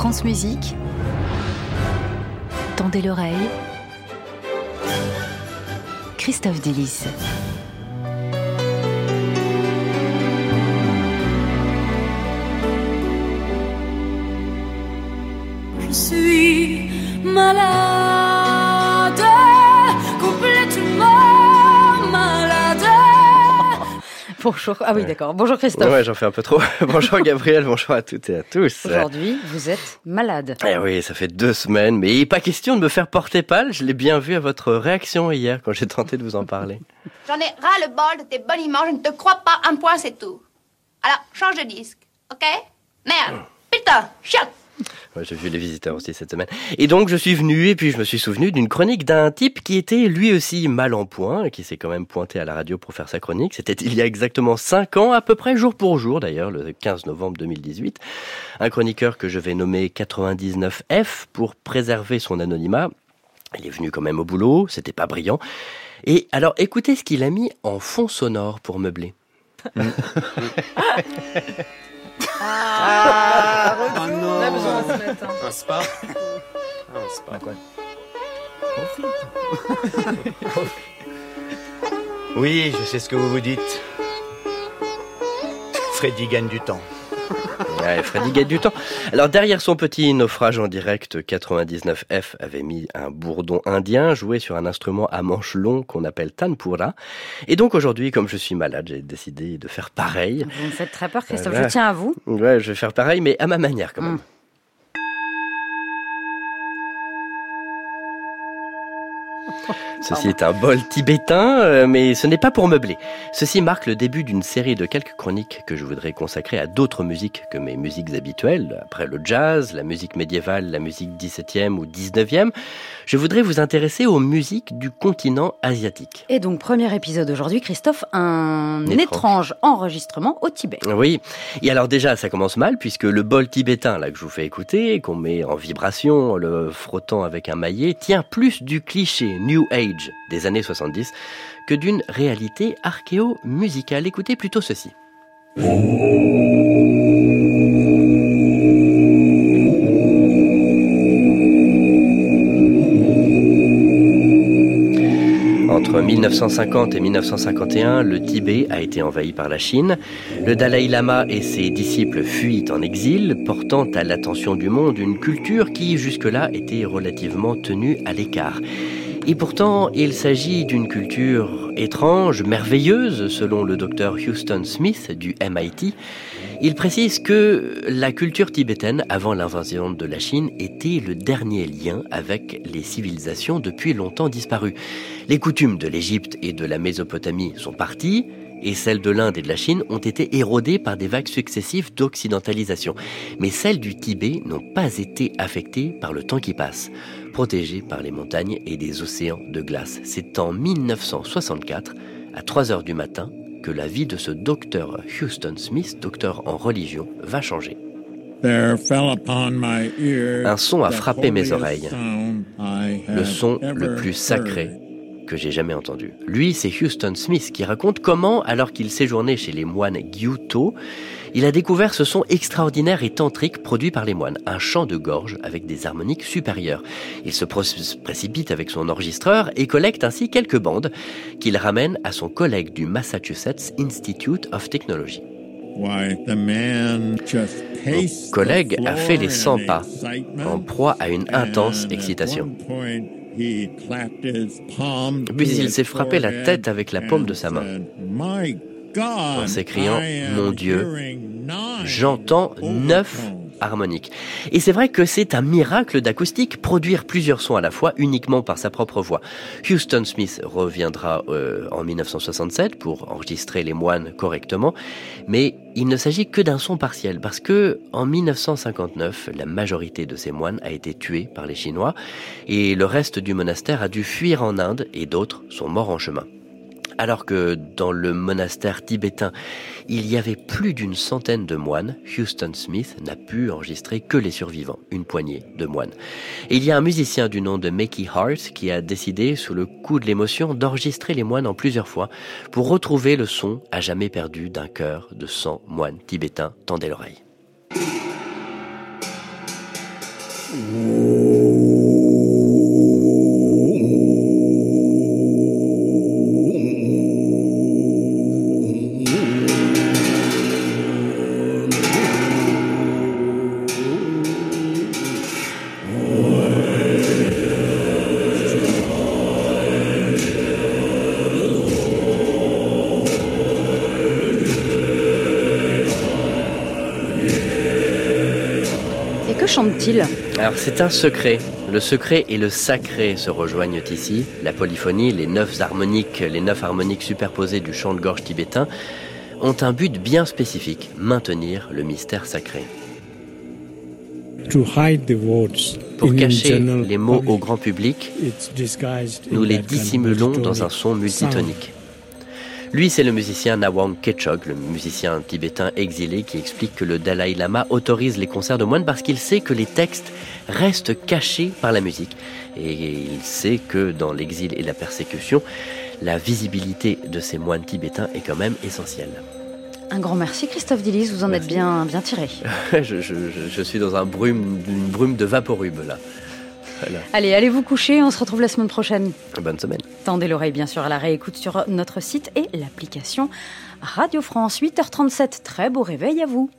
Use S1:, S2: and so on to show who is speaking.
S1: France Musique, tendez l'oreille. Christophe Delis.
S2: Bonjour. Ah oui, d'accord. Bonjour Christophe.
S3: Ouais, j'en fais un peu trop. bonjour Gabriel, bonjour à toutes et à tous.
S2: Aujourd'hui, vous êtes malade.
S3: Eh oui, ça fait deux semaines, mais il n'est pas question de me faire porter pâle. Je l'ai bien vu à votre réaction hier quand j'ai tenté de vous en parler.
S4: J'en ai ras le bol de tes boniments, je ne te crois pas un point, c'est tout. Alors, change de disque, ok? Merde, putain, chiotte
S3: Ouais, j'ai vu les visiteurs aussi cette semaine. Et donc je suis venu et puis je me suis souvenu d'une chronique d'un type qui était lui aussi mal en point qui s'est quand même pointé à la radio pour faire sa chronique. C'était il y a exactement cinq ans, à peu près jour pour jour d'ailleurs, le 15 novembre 2018. Un chroniqueur que je vais nommer 99F pour préserver son anonymat. Il est venu quand même au boulot, c'était pas brillant. Et alors écoutez ce qu'il a mis en fond sonore pour meubler.
S2: Ah,
S5: Ah non.
S2: On a besoin de ce matin.
S5: Un spa Ah, Un spa. quoi
S6: Oui, je sais ce que vous vous dites. Freddy gagne du temps.
S3: Ouais, Freddy gagne du temps. Alors derrière son petit naufrage en direct, 99F avait mis un bourdon indien joué sur un instrument à manche long qu'on appelle tanpura. Et donc aujourd'hui, comme je suis malade, j'ai décidé de faire pareil.
S2: Vous me faites très peur, Christophe.
S3: Voilà.
S2: Je tiens à vous.
S3: Ouais, je vais faire pareil, mais à ma manière quand même.
S2: Mm.
S3: Ceci est un bol tibétain, euh, mais ce n'est pas pour meubler. Ceci marque le début d'une série de quelques chroniques que je voudrais consacrer à d'autres musiques que mes musiques habituelles. Après le jazz, la musique médiévale, la musique 17e ou 19e, je voudrais vous intéresser aux musiques du continent asiatique.
S2: Et donc, premier épisode aujourd'hui, Christophe, un
S3: Étrange.
S2: étrange enregistrement au Tibet.
S3: Oui, et alors déjà ça commence mal puisque le bol tibétain là que je vous fais écouter, qu'on met en vibration, en le frottant avec un maillet, tient plus du cliché New Age des années 70 que d'une réalité archéo-musicale. Écoutez plutôt ceci. Entre 1950 et 1951, le Tibet a été envahi par la Chine. Le Dalai Lama et ses disciples fuient en exil, portant à l'attention du monde une culture qui jusque-là était relativement tenue à l'écart. Et pourtant, il s'agit d'une culture étrange, merveilleuse, selon le docteur Houston Smith du MIT. Il précise que la culture tibétaine, avant l'invasion de la Chine, était le dernier lien avec les civilisations depuis longtemps disparues. Les coutumes de l'Égypte et de la Mésopotamie sont parties, et celles de l'Inde et de la Chine ont été érodées par des vagues successives d'occidentalisation. Mais celles du Tibet n'ont pas été affectées par le temps qui passe, protégées par les montagnes et des océans de glace. C'est en 1964, à 3 heures du matin, que la vie de ce docteur Houston Smith, docteur en religion, va changer.
S7: Un
S3: Un son a frappé mes oreilles. Le son le plus sacré que j'ai jamais entendu. Lui, c'est Houston Smith qui raconte comment, alors qu'il séjournait chez les moines Gyuto, il a découvert ce son extraordinaire et tantrique produit par les moines, un chant de gorge avec des harmoniques supérieures. Il se précipite avec son enregistreur et collecte ainsi quelques bandes qu'il ramène à son collègue du Massachusetts Institute of Technology.
S7: Mon
S3: collègue a fait les 100 pas, en proie à une intense excitation.
S7: Puis il s'est frappé la tête avec la paume de sa main.
S3: En s'écriant Mon Dieu, J'entends neuf harmoniques. Et c'est vrai que c'est un miracle d'acoustique, produire plusieurs sons à la fois uniquement par sa propre voix. Houston Smith reviendra euh, en 1967 pour enregistrer les moines correctement, mais il ne s'agit que d'un son partiel parce que en 1959, la majorité de ces moines a été tuée par les Chinois et le reste du monastère a dû fuir en Inde et d'autres sont morts en chemin. Alors que dans le monastère tibétain, il y avait plus d'une centaine de moines, Houston Smith n'a pu enregistrer que les survivants, une poignée de moines. Et il y a un musicien du nom de Mickey Hart qui a décidé, sous le coup de l'émotion, d'enregistrer les moines en plusieurs fois pour retrouver le son à jamais perdu d'un chœur de 100 moines tibétains. Tendez l'oreille.
S2: Chante-t-il
S3: Alors c'est un secret. Le secret et le sacré se rejoignent ici. La polyphonie, les neuf harmoniques, les neuf harmoniques superposées du chant de gorge tibétain ont un but bien spécifique, maintenir le mystère sacré. Pour cacher les mots au grand public, nous les dissimulons dans un son multitonique. Lui, c'est le musicien Nawang Kechog, le musicien tibétain exilé, qui explique que le Dalai Lama autorise les concerts de moines parce qu'il sait que les textes restent cachés par la musique. Et il sait que dans l'exil et la persécution, la visibilité de ces moines tibétains est quand même essentielle.
S2: Un grand merci Christophe Dillis, vous en êtes bien, bien tiré.
S3: je, je, suis dans un brume, une brume de vaporub là.
S2: Allez, allez vous coucher, on se retrouve la semaine prochaine.
S3: Bonne semaine.
S2: Tendez l'oreille bien sûr à la réécoute sur notre site et l'application Radio France. 8h37, très beau réveil à vous.